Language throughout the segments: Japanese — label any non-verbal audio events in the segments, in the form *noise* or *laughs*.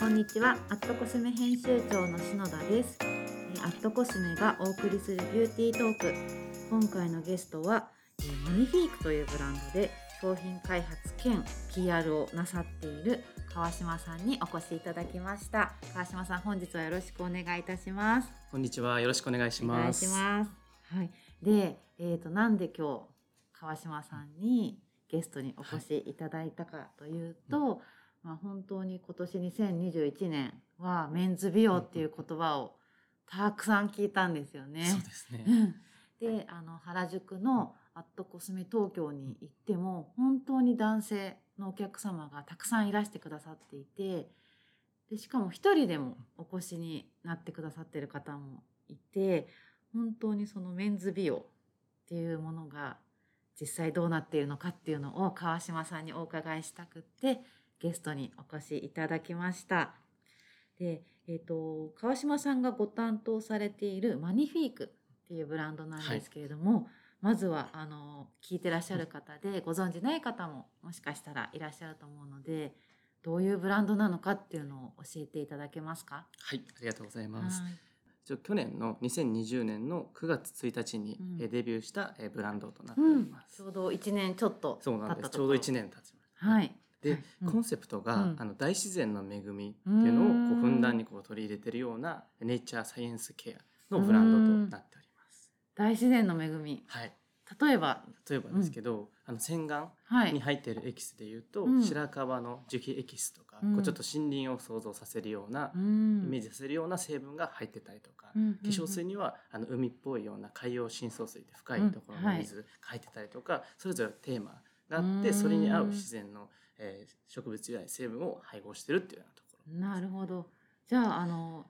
こんにちは。アットコスメ編集長の篠田です。えーアットコスメがお送りするビューティートーク。今回のゲストはえーマニフィークというブランドで商品開発兼 PR をなさっている川島さんにお越しいただきました。川島さん本日はよろしくお願いいたします。こんにちは。よろしくお願いしお願います。します。はい。でえっ、となんで今日川島さんにゲストにお越しいただいたかというと、まあ本当に今年2021年はメンズ美容っていう言葉をたくさん聞いたんですよね。そうですね。うんであの原宿のアットコスメ東京に行っても本当に男性のお客様がたくさんいらしてくださっていてでしかも一人でもお越しになってくださってる方もいて本当にそのメンズ美容っていうものが実際どうなっているのかっていうのを川島さんにお伺いしたくってゲストにお越しいただきました。で、えっ、と、川島さんがご担当されているマニフィークっていうブランドなんですけれども、まずは、あの、聞いてらっしゃる方で、ご存知ない方ももしかしたらいらっしゃると思うので、どういうブランドなのかっていうのを教えていただけますか？はい、ありがとうございます。去年の2020年の9月1日にデビューしたえーブランドとなっておうんります。ちょうど1年ちょっと経そうなんです。ちょうど1年経ちました。はい。で、はいうん。コンセプトが、うん。あの大自然の恵みっていうのをこううんふんだんにこう取り入れてるようなネイチャーサイエンスケアのブランドとなっております。大自然の恵み。はい。例えば、例えばですけど、あの洗顔はい。に入っているエキスでいうと、うん。白樺の樹皮エキスとか、うん。こうちょっと森林を想像させるような、うん。イメージさせるような成分が入ってたりとか、うん化粧水にはあの海っぽいような海洋深層水で深いところの水が入ってたりとか、それぞれテーマがあってうん。それに合う自然の、えー植物由来成分を配合してるっていうようなところなるほど。じゃあ、あの、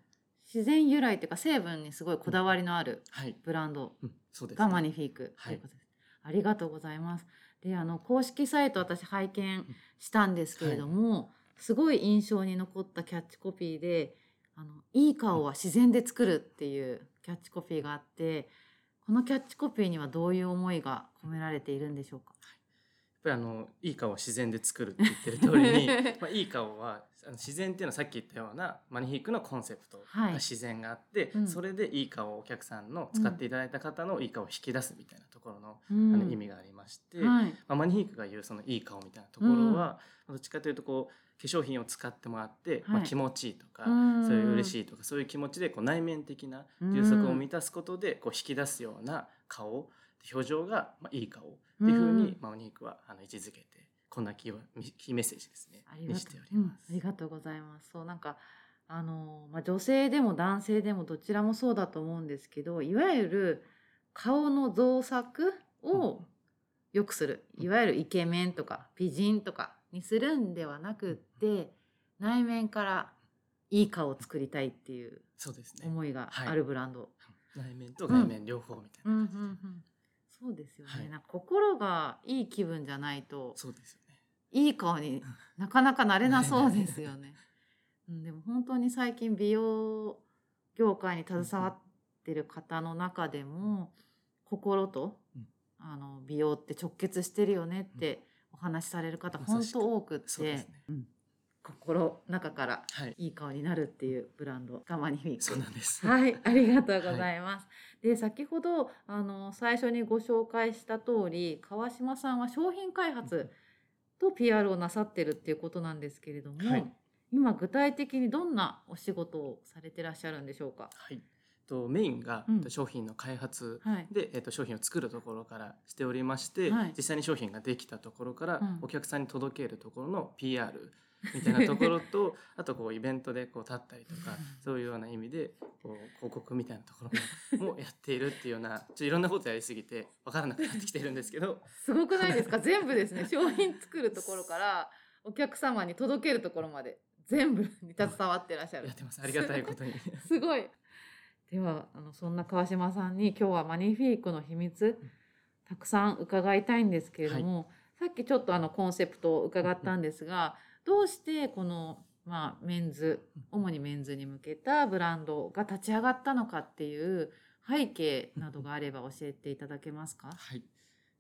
自然由来っていうか成分にすごいこだわりのあるはい、ブランドがマニフィークはいということです。ありがとうございます。で、あの、公式サイト私拝見したんですけれども、すごい印象に残ったキャッチコピーで、あの、いい顔は自然で作るっていうキャッチコピーがあって、このキャッチコピーにはどういう思いが込められているんでしょうか？やっぱりあのいい顔は自然で作るって言ってる通りに *laughs* まあいい顔はあの自然っていうのはさっき言ったようなマニフィークのコンセプトはい。が自然があって、うん。それでいい顔をお客さんの使っていただいた方のいい顔を引き出すみたいなところの,、うん。あの意味がありまして、はい。まあ、マニフィークが言うそのいい顔みたいなところは、どっちかというとこう化粧品を使ってもらって、まあ、はい気持ちいいとか、うん。そういう嬉しいとかそういう気持ちでこう内面的な充足を満たすことでこう引き出すような顔表情がまあいい顔っていうふうに、まあ、マニフィークはあの位置づけてこんなキーワキーメッセージですね。ありがとにしておりう、うん。ます。ありがとうございます。そうなんかあのまあ女性でも男性でもどちらもそうだと思うんですけど、いわゆる顔の造作を良くする、いわゆるイケメンとか美人とかにするんではなくって、内面からいい顔を作りたいっていう思いがあるブランド。内面と外面両方みたいな、うんうんうん。そうですよね。はい。なんか心がいい気分じゃないと。そうですよね。いい顔になかなかなれなそうですよね。*laughs* うん、でも本当に最近美容業界に携わってる方の中でも心と、うん。あの美容って直結してるよねってお話しされる方本まさしく。当多くって、そうですね。うん心中からはい、いい顔になるっていうブランドがマニフィークそうなんです。はい、*laughs* ありがとうございます。で、先ほどあの最初にご紹介した通り、川島さんは商品開発と PR をなさってるっていうことなんですけれども、はい今具体的にどんなお仕事をされてらっしゃるんでしょうか？はい。とメインが、うん商品の開発はい。で、えっと商品を作るところからしておりまして、はい実際に商品ができたところから、うんお客さんに届けるところの PR *laughs* みたいなところとあとこうイベントでこう立ったりとか、そういうような意味でこう広告みたいなところも *laughs* もやっているっていうようなちょっといろんなことやりすぎて分からなくなってきているんですけどすごくないですか？全部ですね。商品作るところからお客様に届けるところまで全部に携わってらっしゃるやっ。てますありがたいことに。*laughs* すごい。ではあのそんな川島さんに今日はマニフィークの秘密たくさん伺いたいんですけれども、さっきちょっとあのコンセプトを伺ったんですが、どうしてこのまあメンズ主にメンズに向けたブランドが立ち上がったのかっていう背景などがあれば教えていただけますか？はい。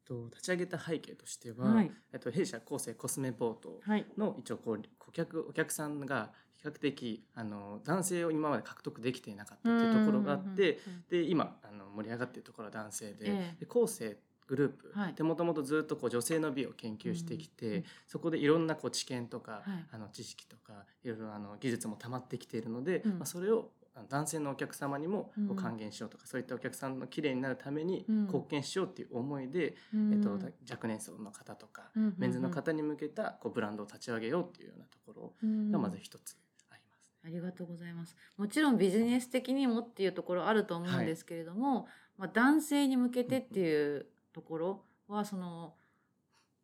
と立ち上げた背景としては、はいえっと、弊社構成コスメボートはいの一応こう顧客お客さんが比較的あの男性を今まで獲得できていなかったっていうところがあって、で今あの盛り上がっているところは男性で,、ええで後世グループはい。でもともとずっとこう女性の美を研究してきて、そこでいろんなこう知見とか、はい。あの知識とかいろいろあの技術も溜まってきているので、うん。まあ、それを男性のお客様にも還元しようとか、そういったお客さんの綺麗になるためにうん。貢献しようっていう思いで、うん。えっと、若年層の方とか、メンズの方に向けたこうブランドを立ち上げようっていうようなところうん。がまず一つあります。ありがとうございます。もちろんビジネス的にもっていうところあると思うんですけれども、まあ、男性に向けてっていうところはその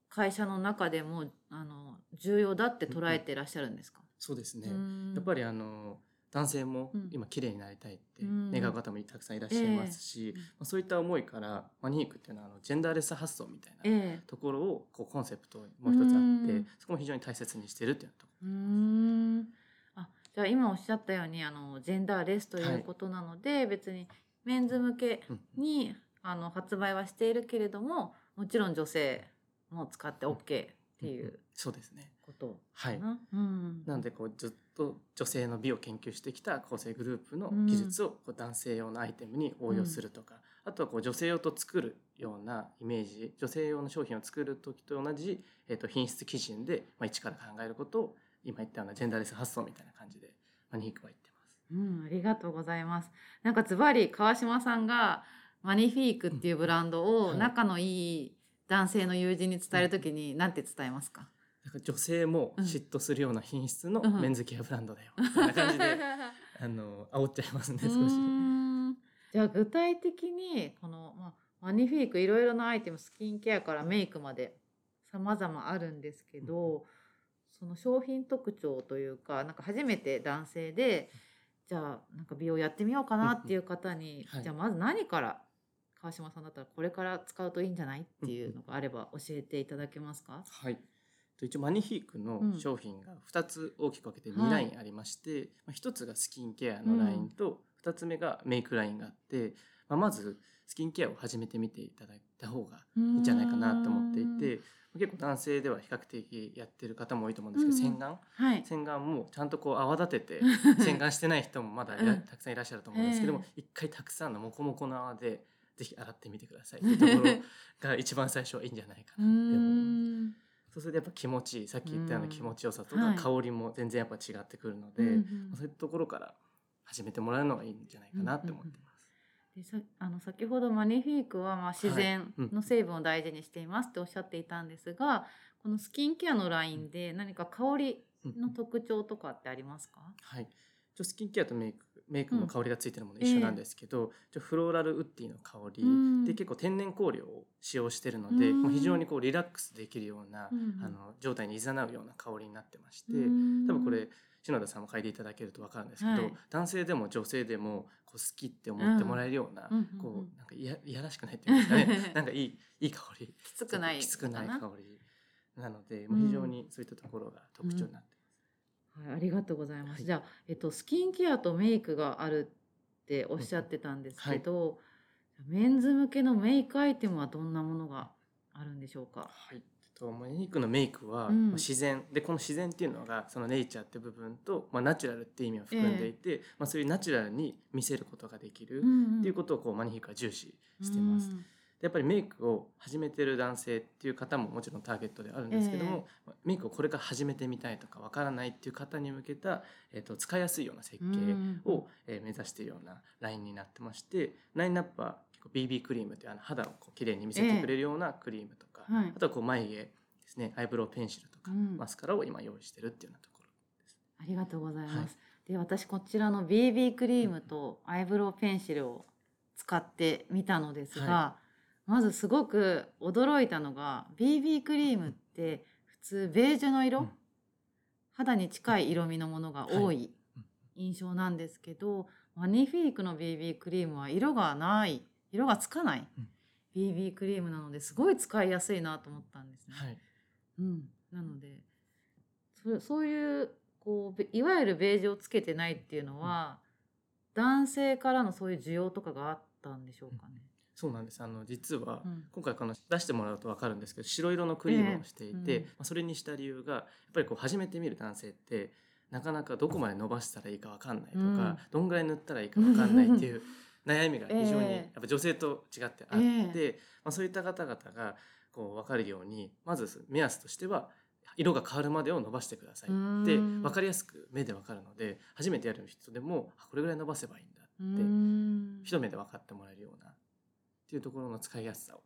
会社の中でもあの重要だって捉えてらっしゃるんですか、そうですね、うん。やっぱりあの男性もうん。今綺麗になりたいってうん。願う方もたくさんいらっしゃいますし、ええ。まあ、そういった思いからマニークっていうのはあのジェンダーレス発想みたいなええ。ところをこうコンセプトもう一つあって、うん。そこも非常に大切にしてるっていうと。こうーん。あじゃあ今おっしゃったようにあのジェンダーレスということなので、別にメンズ向けろ、にあの発売はしているけれどももちろん女性も使って OK っていうそうですね。ことはい。うん。なのでこうずっと女性の美を研究してきた構成グループの技術をこう男性用のアイテムに応用するとか、あとはこう女性用と作るようなイメージ女性用の商品を作る時と同じ、えー、と品質基準で、まあ、一から考えることを今言ったようなジェンダーレス発想みたいな感じで、まあ、ニークは言ってます。うん、ありがとうございます。なんかズバリ川島さんがマニフィークっていうブランドをはい。仲のいい男性の友人に伝えるときに何て伝えますか？女性も嫉妬するような品質のうん。メンズケアブランドだよ、みたいな感じで *laughs* あの煽っちゃいますね少し。じゃあ具体的にこの、まあ、マニフィークいろいろなアイテムスキンケアからメイクまで様々あるんですけど、その商品特徴というかなんか初めて男性でじゃあなんか美容やってみようかなっていう方に、はい。じゃあまず何から川島さんだったらこれから使うといいんじゃない？っていうのがあれば教えていただけますか、はい。と一応マニフィークのうん。商品が2つ大きく分けてはい2ラインありまして、まあ、1つがスキンケアのラインと2つ目がメイクラインがあって、まあ、まずスキンケアを始めてみていただいた方がいいんじゃないかなと思っていて結構男性では比較的やってる方も多いと思うんですけど、うん。洗顔。はい。洗顔もちゃんとこう泡立てて *laughs* 洗顔してない人もまだたくさんいらっしゃると思うんですけども、え一回たくさんのモコモコの泡でぜひ洗ってみてください。っていうところが一番最初はいいんじゃないかうな。って思います。そうするとやっぱ気持ちいいさっき言ったような気持ちよさとはいか香りも全然やっぱ違ってくるので、うんうんまあそういうところから始めてもらうのがいいんじゃないかなって思ってます。でさあの先ほどマニフィークはまあ自然うん。の成分を大事にしていますっておっしゃっていたんですが、このスキンケアのラインで何か香りうんの特徴とかってありますか、はい。一応スキンケアとメイクメイクの香りがついてるもの一緒なんですけど、一応フローラルウッディの香り、うん。で結構天然香料を使用してるので、うん。もう非常にこうリラックスできるような、うん。あの状態に誘うような香りになってまして、うん。多分これ篠田さんも嗅いでいただけると分かるんですけど、はい。男性でも女性でもこう好きって思ってもらえるような、うん。うんうんこうなんかいやいやらしくないっていうんですかね *laughs* なんかいいいい香り。きつくないきつくないか香りなので、もう非常にそういったところが特徴になって。はい、ありがとうございます。はいじゃあ、えっと、スキンケアとメイクがあるっておっしゃってたんですけど、メンズ向けのメイクアイテムはどんなものがあるんでしょうか？はい。と、マニークのメイクは、自然でこの自然っていうのがそのネイチャーって部分と、まあ、ナチュラルっていう意味を含んでいて、まあ、そういうナチュラルに見せることができるっていうことをこうマニークは重視してます。うんでやっぱりメイクを始めてる男性っていう方ももちろんターゲットであるんですけども、メイクをこれから始めてみたいとかわからないっていう方に向けた、えっと使いやすいような設計を、えー目指しているようなラインになってましてラインナップは結構 BB クリームっていうあの肌をこう綺麗に見せてくれるようなクリームとか、はい。あとはこう眉毛ですねアイブロウペンシルとか、うん。マスカラを今用意してるっていうようなところです。ありがとうございます。はい。で私こちらの BB クリームとアイブロウペンシルを使ってみたのですが、はまずすごく驚いたのが BB クリームって普通ベージュの色、うん。肌に近い色味のものが多いうん。印象なんですけど、マニフィークの BB クリームは色がない色がつかないうん。BB クリームなのですごい使いやすいなと思ったんですね。はい。うん、なのでそそういうこうべいわゆるベージュをつけてないっていうのは、男性からのそういう需要とかがあったんでしょうかね。そうなんです。あの実は、うん。今回この出してもらうと分かるんですけど白色のクリームをしていて、ええうん。まあ、それにした理由がやっぱりこう初めて見る男性ってなかなかどこまで伸ばしたらいいか分かんないとか、うん。どんぐらい塗ったらいいか分かんないっていう *laughs* 悩みが非常にええ。やっぱ女性と違ってあって、まあ、そういった方々がこう分かるようにまず目安としては色が変わるまでを伸ばしてくださいってうん。分かりやすく目で分かるので初めてやる人でもあこれぐらい伸ばせばいいんだうってん。一目で分かってもらえるようなっていうところの使いやすさを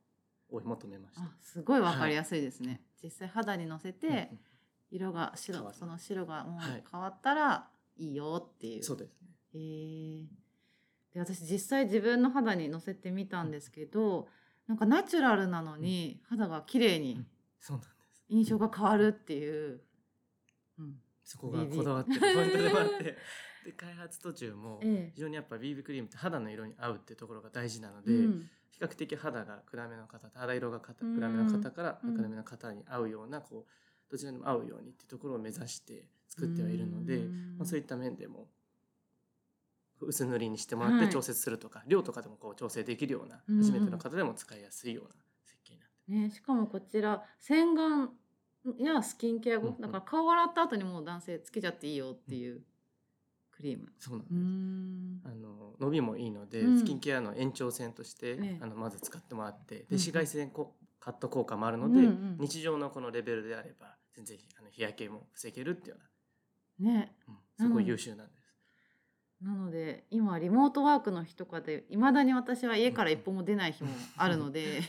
追い求めました。あすごいわかりやすいですね、実際肌にのせて色が白その白がもうはい変わったらいいよっていう、そうですね。へー。で私実際自分の肌にのせてみたんですけどなんかナチュラルなのに肌が綺麗にそうなんです。印象が変わるっていう、うん。そこがこだわってるポイントでもあって、で開発途中もええ。非常にやっぱ BB クリームって肌の色に合うっていうところが大事なので、うん。比較的肌が暗めの方と肌色が硬暗めの方からうん。明るめの方に合うようなこうどちらにも合うようにっていうところを目指して作ってはいるので、うん。まあ、そういった面でも薄塗りにしてもらっはいて調節するとか、量とかでもこう調整できるようなうん初めての方でも使いやすいような設計になってね、しかもこちら洗顔やスキンケア後、だから顔洗った後にもう男性つけちゃっていいよっていうクリーム。そうなんです、ん。あの伸びもいいので、うん。スキンケアの延長線として、ええ。あのまず使ってもらってで紫外線こカット効果もあるので、うんうん日常のこのレベルであれば全然あの日焼けも防げるっていうような、ね、うん、すごい優秀なんです。なので今リモートワークの日とかでいまだに私は家から一歩も出ない日もあるので、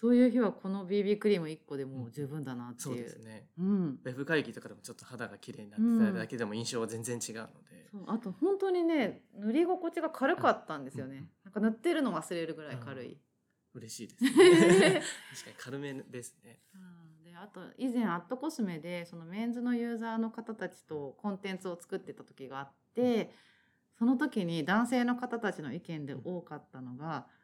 そういう日はこの BB クリーム1個でもう十分だなってそう。いう。ですね。うん、ウェブ会議とかでもちょっと肌が綺麗になってただけでも印象は全然違うので、そう。あと本当にね塗り心地が軽かったんですよね、うんなんか塗ってるの忘れるぐらい軽い、嬉しいですね。*laughs* 確かに軽めですね。うん。であと以前アットコスメでそのメンズのユーザーの方たちとコンテンツを作ってた時があってその時に男性の方たちの意見で多かったのが「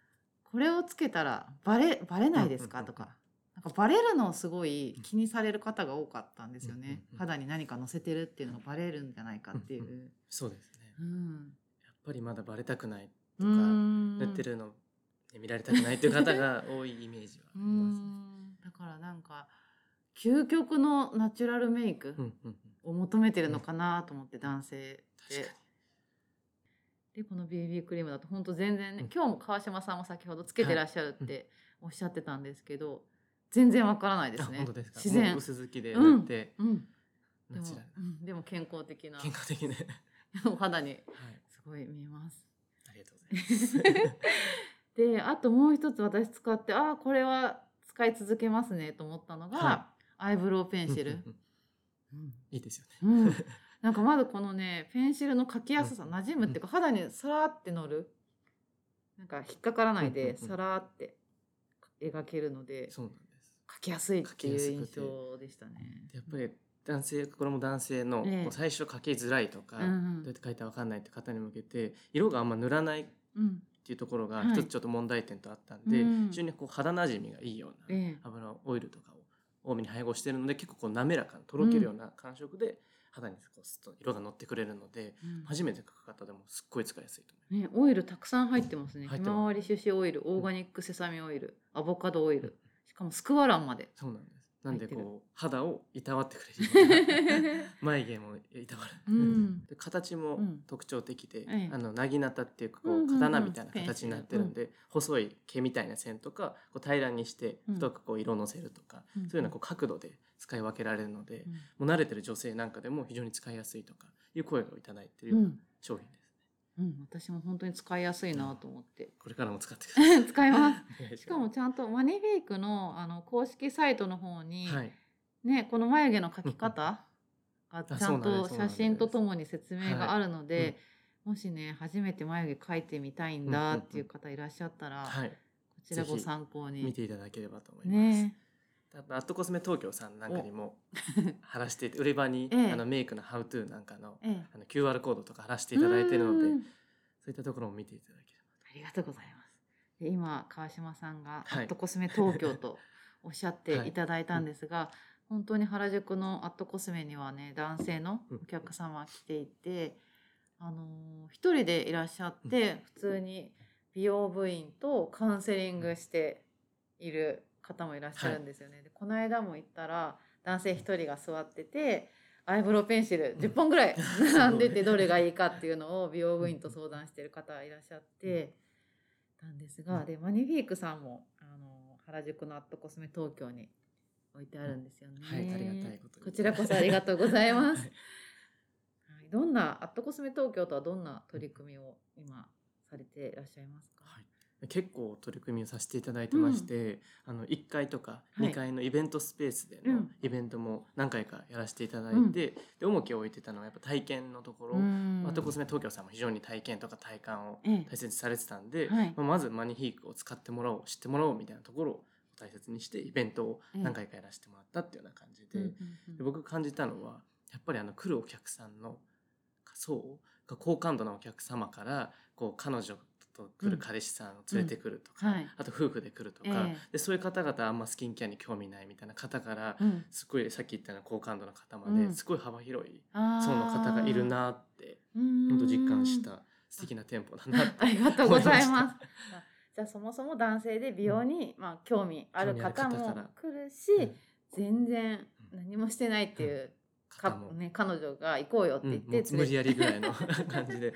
これをつけたらバレバレないですか?」とか。なんかバレるのをすごい気にされる方が多かったんですよね。肌に何か乗せてるっていうのがバレるんじゃないかっていう。う。そうですね。うん。やっぱりまだバレたくないとうか、ん。塗ってるの、ね見られたくないっていう方が多いイメージはあうりますね。ん。だからなんか究極のナチュラルメイクを求めてるのかなと思って男性確かで。でこの BB クリームだと本当全然ね、うん。今日も川島さんも先ほどつけてらっしゃるっておっしゃってたんですけど、全然わからないでにすね。あ本当ですか。自然。薄付きで塗って、うん、でもでも健康的な。健康的ね。*laughs* お肌にはい。すごい見えます。ありがとうございます。*laughs* であともう一つ私使ってああこれは使い続けますねと思ったのが、はアイブロウペンシル。うんうんうん、うん。いいですよね。うん、なんかまずこのねペンシルの描きやすさうん。馴染むっていうか肌にさらって乗る。なんか引っかからないでさらって描けるのでそうなんです。描きやすいっていう印象でしたね。やっぱり男性これも男性の、え最初描きづらいとか、うんうん。どうやって描いたら分かんないって方に向けて色があんま塗らないっうん。ていうところがはい。一つちょっと問題点とあったんで、うん。非常にこう肌なじみがいいようなええ。油オイルとかを多めに配合してるので結構こう滑らかなとろけるような感触で肌にこうスッと色が乗ってくれるので、うん初めて描く方でもすっごい使いやすいと思いね、オイルたくさん入ってますね。ひますまわり種子オイル、オーガニックセサミオイル、アボカドオイル、しかもスクワランまで。ます。そうなんです。なんでこう肌をいたわってくれる。ような眉毛もいたわる、うん。で形もうん。特徴的で、ええ。あのなぎなたっていうかこうんうんううん。刀みたいな形になってるんペで、細い毛みたいな線とかこう平らにしてうん。太くこう色のせるとか、うん。そういうようなこう角度で使い分けられるので、うんもう慣れてる女性なんかでも非常に使いやすいとかいう声をいただいているうん、商品ですね。うん、私も本当に使いやすいなと思って。これからも使ってください。*laughs* 使います。*laughs* しますしかもちゃんとマニフェイクのあの公式サイトの方に、はい、ね、この眉毛の描き方がちゃんと写真とともに説明があるので、もしね初めて眉毛描いてみたいんだっていう方いらっしゃったら、はい、こちらご参考に。見ていただければと思います。ねアットコスメ東京さんなんかにも貼らせていて売り場に、*laughs* ええ。あのメイクのハウトゥーなんかのええ。あの QR コードとか貼らせていただいているのでうん。そういったところも見ていただけれありがとうございます。で今川島さんがアはい。ットコスメ東京と *laughs* おっしゃっていただいたんですが、本当に原宿のアットコスメにはね男性のお客様来ていて、あのー一人でいらっしゃって普通に美容部員とカウンセリングしている方もいらっしゃるんですよね。でこの間も行ったら男性1人が座っててアイブロウペンシル10本ぐらい *laughs* 並んでてどれがいいかっていうのを美容部員と相談してる方がいらっしゃってたんですがでマニフィークさんもあの原宿のアットコスメ東京に置いてあるんですよね。はいありがたいことにこちらこそありがとうございます。は *laughs* いはい、どんなアットコスメ東京とはどんな取り組みを今されていらっしゃいますか？はい結構取り組みをさせていただいてまして、あの1階とかはい。2階のイベントスペースでのうん。イベントも何回かやらせていただいて、うん。で重きを置いてたのはやっぱ体験のところ、うん。アットコスメ東京さんも非常に体験とか体感をええ。大切にされてたんで、はい。まあまずマニフィークを使ってもらおう知ってもらおうみたいなところを大切にしてイベントを何回かやらせてもらったっていうような感じで,、うんうんうん。で僕感じたのはやっぱりあの来るお客さんの層が好感度のお客様からこう彼女と来る彼氏さんを連れてくるとか、うん。はい。あと夫婦で来るとか、ええ。でそういう方々あんまスキンケアに興味ないみたいな方から、うん。すごいさっき言ったような好感度の方まうん。ですごい幅広い層の方がいるなってうん。本当実感した素敵な店舗だなって *laughs* ありがとうございます。*laughs* じゃあそもそも男性で美容に、まあ、興味ある方も来るし、うん。全然何もしてないっていう、かね、彼女が行こうよってうん言ってもう無理やりぐらいっの *laughs* 感じで、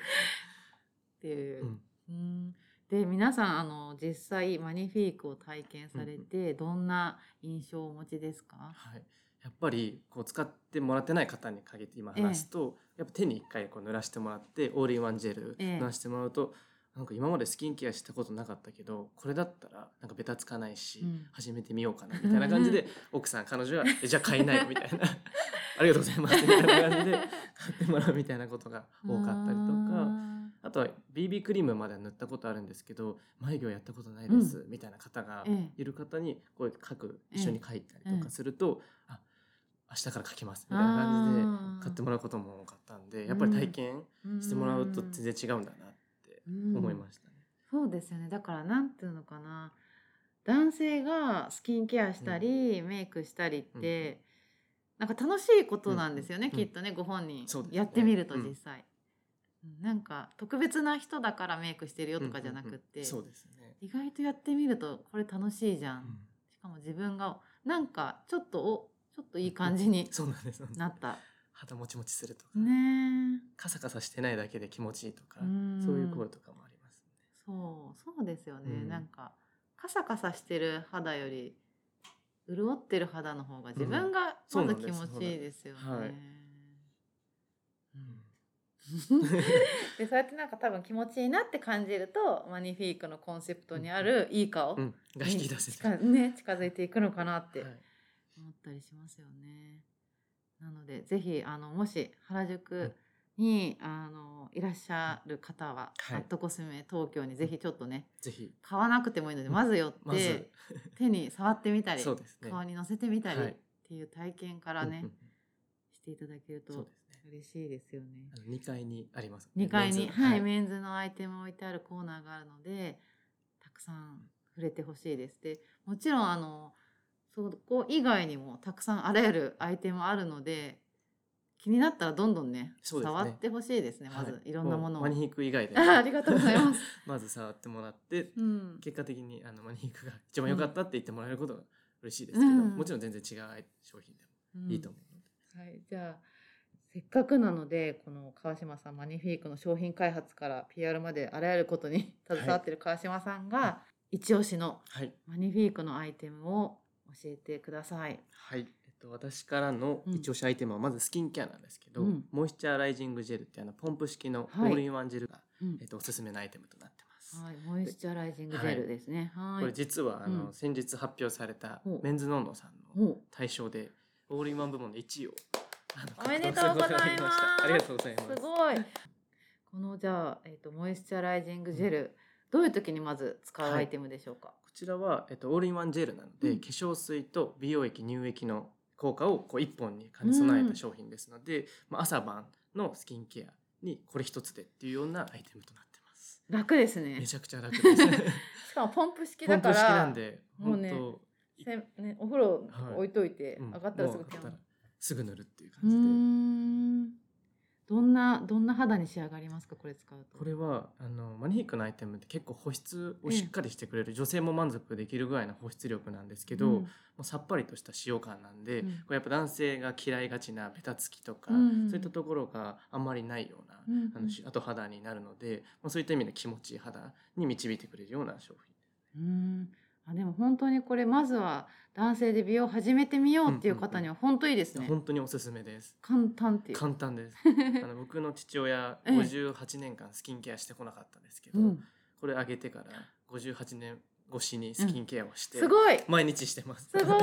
ていうう。ん。うんで皆さんあの実際マニフィークを体験されて、どんな印象をお持ちですか、はい、やっぱりこう使ってもらってない方に限って今話すと、やっぱ手に一回こう濡らしてもらってオールインワンジェルええ。濡らしてもらうと、なんか今までスキンケアしたことなかったけどこれだったらなんかベタつかないし、うん。始めてみようかなみたいな感じで *laughs* 奥さん彼女は「えじゃあ買いなよ」みたいな「*laughs* ありがとうございます」みたいな感じで買ってもらうみたいなことが多かったりとか。あとは BB クリームまでは塗ったことあるんですけど眉毛はやったことないです、みたいな方がええ。いる方にこう書くええ一緒に書いたりとかすると、あ明日から書きますみたいな感じで買ってもらうことも多かったんでやっぱり体験してもらうと全然違うんだなって思いましたね。そうですよね。だからなんていうのかな。男性がスキンケアしたり、メイクしたりって、なんか楽しいことなんですよね、うん。きっとねご本人。やってみるとうん。実際、うんなんか特別な人だからメイクしてるよとかじゃなくって、そうですね。意外とやってみるとこれ楽しいじゃん、うん。しかも自分がなんかちょっとおちょっといい感じにそうなった。肌もちもちするとか、ねえ。カサカサしてないだけで気持ちいいとか、うん。そういう声とかもありますね。そうそうですよね、うん。なんかカサカサしてる肌より潤ってる肌の方が自分がまず気持ちいいですよね。うんでそうやってなんか多分気持ちいいなって感じるとマニフィークのコンセプトにあるいい顔うん、が引き出せ近た。ね近づいていくのかなってはい。思ったりしますよね。なのでぜひあのもし原宿に、あのいらっしゃる方は、はい。アットコスメ東京にぜひちょっとねぜひ。買わなくてもいいのでまず寄って、手に触ってみたり。顔にのせてみたりっはい。ていう体験からね、していただけると。嬉しいですよね。あの2階にありますね。2階に、メンズはい、メンズのアイテム置いてあるコーナーがあるのでたくさん触れてほしいです。でもちろんあのそこ以外にもたくさんあらゆるアイテムあるので気になったらどんどんねね触ってほしいですねまず、、はいろんなものを。マニヒーク以外であ *laughs* ありがとうございます。*laughs* まず触ってもらってうん、結果的にあのマニヒークが一番良かったって言ってもらえることが嬉しいですけど、うんもちろん全然違う商品でもいいと思うので、はい、じゃあせっかくなのでこの川島さんマニフィークの商品開発から PR まであらゆることに *laughs* 携わってる川島さんが、一押しのはい。マニフィークのアイテムを教えてください。はい、えっと、私からのうん。一押しアイテムはまずスキンケアなんですけど、うん。モイスチャライジングジェルっていうあのポンプ式のオはい。ールインワンジェルが、うん。えっと、おすすめのアイテムとなってます。はい、モイスチャライジングジェルですね。はい。これ実はあの、うん。先日発表されたメンズノンノさんのほ大賞でオールインワン部門で1位をおめでとうございますありがとうございますうすごい。このじゃあえっ、とモイスチャライジングジェル、どういう時にまず使うはいアイテムでしょうか？こちらは、えっと、オールインワンジェルなので、うん化粧水と美容液乳液の効果をこう一本に兼ね備えた商品ですので、まあ、朝晩のスキンケアにこれ一つでっていうようなアイテムとなってます。楽ですねめ。ちゃくちゃ楽です。*laughs* しかもポンプ式ポンプ式だから。なんでもうねね、お風呂はい置いといて、当、うん上がったらすぐう上がったらすぐ塗るっていう感じで。ん。どんなどんな肌に仕上がりますか？これ使うと。これはあのマニフィークのアイテムって結構保湿をしっかりしてくれる、女性も満足できるぐらいの保湿力なんですけど、うん。もうさっぱりとした使用感なんで、うん。これやっぱ男性が嫌いがちなベタつきとか、うんそういったところがあんまりないような、うんあのし後肌になるので、まあ、そういった意味で気持ちいい肌に導いてくれるような商品。うんあでも本当にこれまずは男性で美容を始めてみようっていう方には本当いいですね、本当におすすめです。簡単っていう。簡単です。あの僕の父親 *laughs* ええ。58年間スキンケアしてこなかったんですけど、うん、これあげてから58年越しにスキンケアをして、すごい。毎日してます。すごい。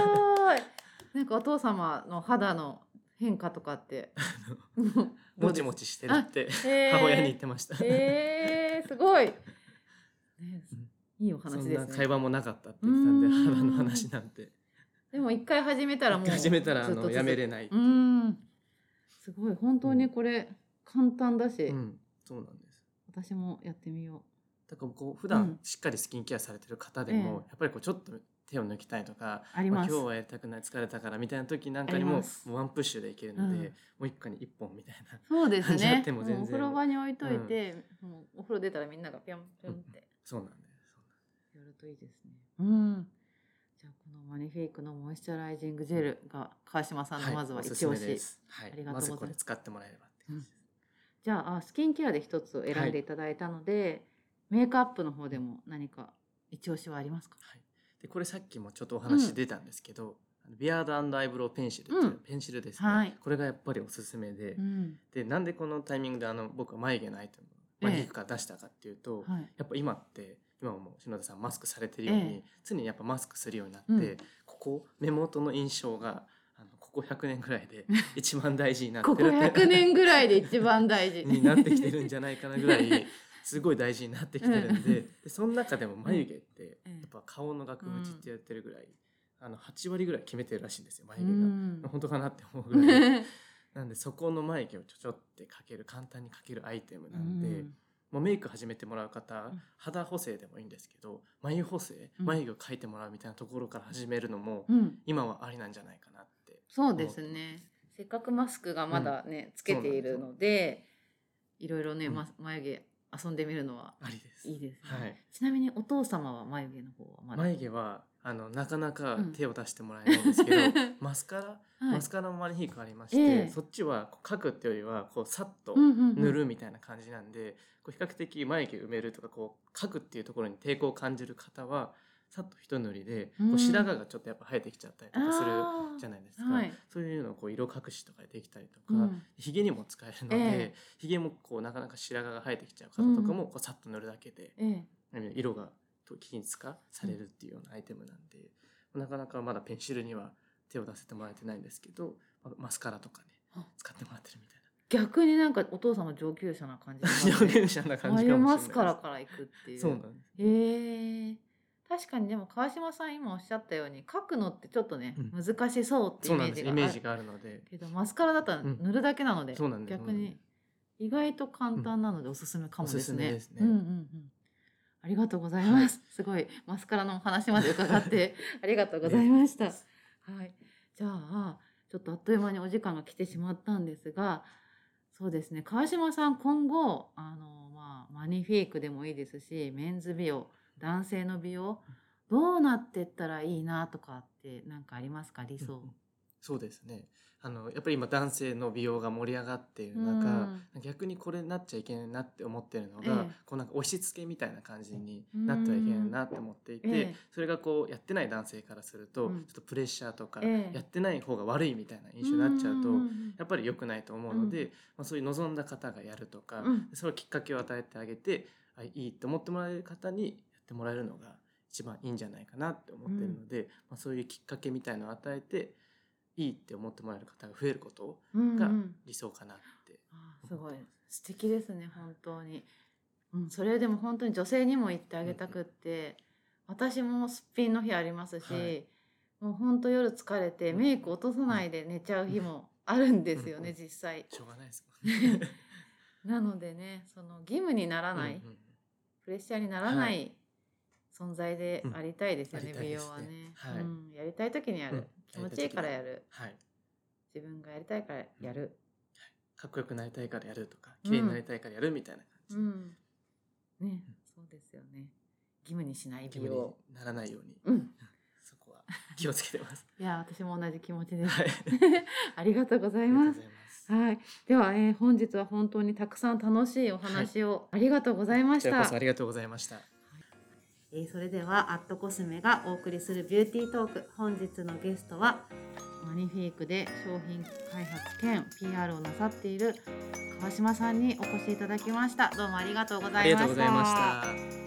なんかお父様の肌の変化とかって？*laughs* *laughs* もちもちしてるって母親に言ってました。えー、すごい、ね、いいおそ話ですね。んな会話もなかったって言ってたんでうーん。肌の話なんて。でも一回始めたらもう始めたらあのやめれない。うん。すごい本当にこれ簡単だし、うん、そうなんです。私もやってみよだからこう普段うん。しっかりスキンケアされてる方でも、ええ。やっぱりこうちょっと手を抜きたいとかうあります。まあ今日はやりたくない疲れたからみたいな時なんかにももうワンプッシュでいけるので、うん。もう一家に一本みたいなそうですね。っても全然。もうお風呂場に置いといて、もうお風呂出たらみんながぴょんぴょんって。そうなんです。やるといいですね。うん。じゃあこのマニフィークのモイスチャライジングジェルが川島さんのまずは一押し、です。はいありがとうございます。まずこれ使ってもらえればって感じです。じゃああスキンケアで一つ選んでいただいたので、メイクアップの方でも何か一押しはありますか？はい、でこれさっきもちょっとお話出たんですけど、あのビアードアイブロウペンシルっていう、うん。ペンシルですね、はい。これがやっぱりおすすめで、うん。でなんでこのタイミングであの僕は眉毛のアイテムマニフィークから出したかっていうと、はい。やっぱ今って今も篠田さんマスクされてるように、ええ。常にやっぱマスクするようになって、うん。ここ目元の印象があのここ100年ぐらいで *laughs* 一番大事になってここるって100年ぐらいで一番大事。*laughs* になってきてるんじゃないかなぐらいすごい大事になってきてるんで,、でその中でも眉毛ってうん。やっぱ顔の額縁ってやってるぐらい、あの8割ぐらい決めてるらしいんですよ眉う毛が。ん。本当かなって思うぐらい。*laughs* なんでそこの眉毛をちょちょってかける簡単にかけるアイテムなんで、うんもうメイク始めてもらう方、うん。肌補正でもいいんですけど眉補正うん。眉毛を描いてもらうみたいなところから始めるのも、うん。今はありなんじゃないかなってそうですね。せっかくマスクがまだね、つけているのでいろいろね、うん。ま、眉毛遊んでみるのはありです。いいですね、はい。ちなみにお父様は眉毛の方はまだ？眉毛はあのなかなかうん。手を出してもらえないんですけど、*laughs* マスカラ、はい。マスカラもマニフィークありまして、ええ。そっちは描くっていうよりはこうさっとうんうんうん。塗るみたいな感じなんで、こう比較的眉毛埋めるとかこう描くっていうところに抵抗を感じる方はさっと一塗りで、こうん。う白髪がちょっとやっぱ生えてきちゃったりとかするじゃないですか、はい。そういうのをこう色隠しとかでできたりとか、うん。ひげにも使えるのえで、ひげもこうなかなか白髪が生えてきちゃう方とかもこうさっと塗るだけで、ええ。色が均一化されるっていうようなアイテムなんで、なかなかまだペンシルには手を出せてもらえてないんですけどまマスカラとかねあ。使ってもらってるみたい逆になんかお父様上級者な感じなしますね上級者な感じ眉かもしれないマスカラからいくっていう。そうなんですへえ確かにでも川島さん今おっしゃったように描くのってちょっとね、う難しそうってイそうなんですメージがあるイメージがあるのでけどマスカラだったらうん塗るだけなので、そうなんです逆に意外と簡単なのでおすすめかもですね。おすすめですねうんうんうん。ありがとうございます。すごいマスカラのお話まで伺って *laughs* ありがとうございました。はい。じゃあちょっとあっという間にお時間が来てしまったんですが、そうですね。川島さん今後あのまあマニフィークでもいいですし、メンズ美容、男性の美容どうなってったらいいなとかって何かありますか？理想。そうですね。あのやっぱり今男性の美容が盛り上がっている中、逆にこれになっちゃいけないなって思ってるのが、ええ。こうなんか押し付けみたいな感じになってはいけないなって思っていて、ええ。それがこうやってない男性からすると、うん。ちょっとプレッシャーとか、ええ。やってない方が悪いみたいな印象になっちゃうと、んんんやっぱり良くないと思うので、うん。まあ、そういう望んだ方がやるとか、うん。それをきっかけを与えてあげてあいいと思ってもらえる方にやってもらえるのが一番いいんじゃないかなって思ってるので、まあ、そういうきっかけみたいのを与えていいって思ってもらえる方が増えることがうんうん。理想かなって。あーすごい素敵ですね本当に、うん、それでも本当に女性にも言ってあげたくって、私もすっぴんの日ありますし、はい。もう本当夜疲れてメイク落とさないで寝ちゃう日もあるんですよね、うん。実際。しょうがないですもんね。*laughs* なのでねその義務にならない、うんうんプレッシャーにならない存在でありたいですよね、うん美容はね、はい。うん、やりたい時にやる、うん。気持ちいいからやる。はい、自分がやりたいからやる、かっこよくなりたいからやるとか綺麗になりたいからやるみたいな感じ。で、うん。ね、そうですよね。義務にしない義務美容。にならないように、うん。*laughs* そこは気をつけてます。*laughs* いや、私も同じ気持ちです。はい、*laughs* ありがとうござあいます。はい、では、えー本日は本当にたくさん楽しいお話を。ありがとうございました。ありがとうございました。えーそれではアットコスメがお送りするビューティートーク。本日のゲストはマニフィークで商品開発兼 PR をなさっている川島さんにお越しいただきました。どうもありがとうございました。ありがとうございました。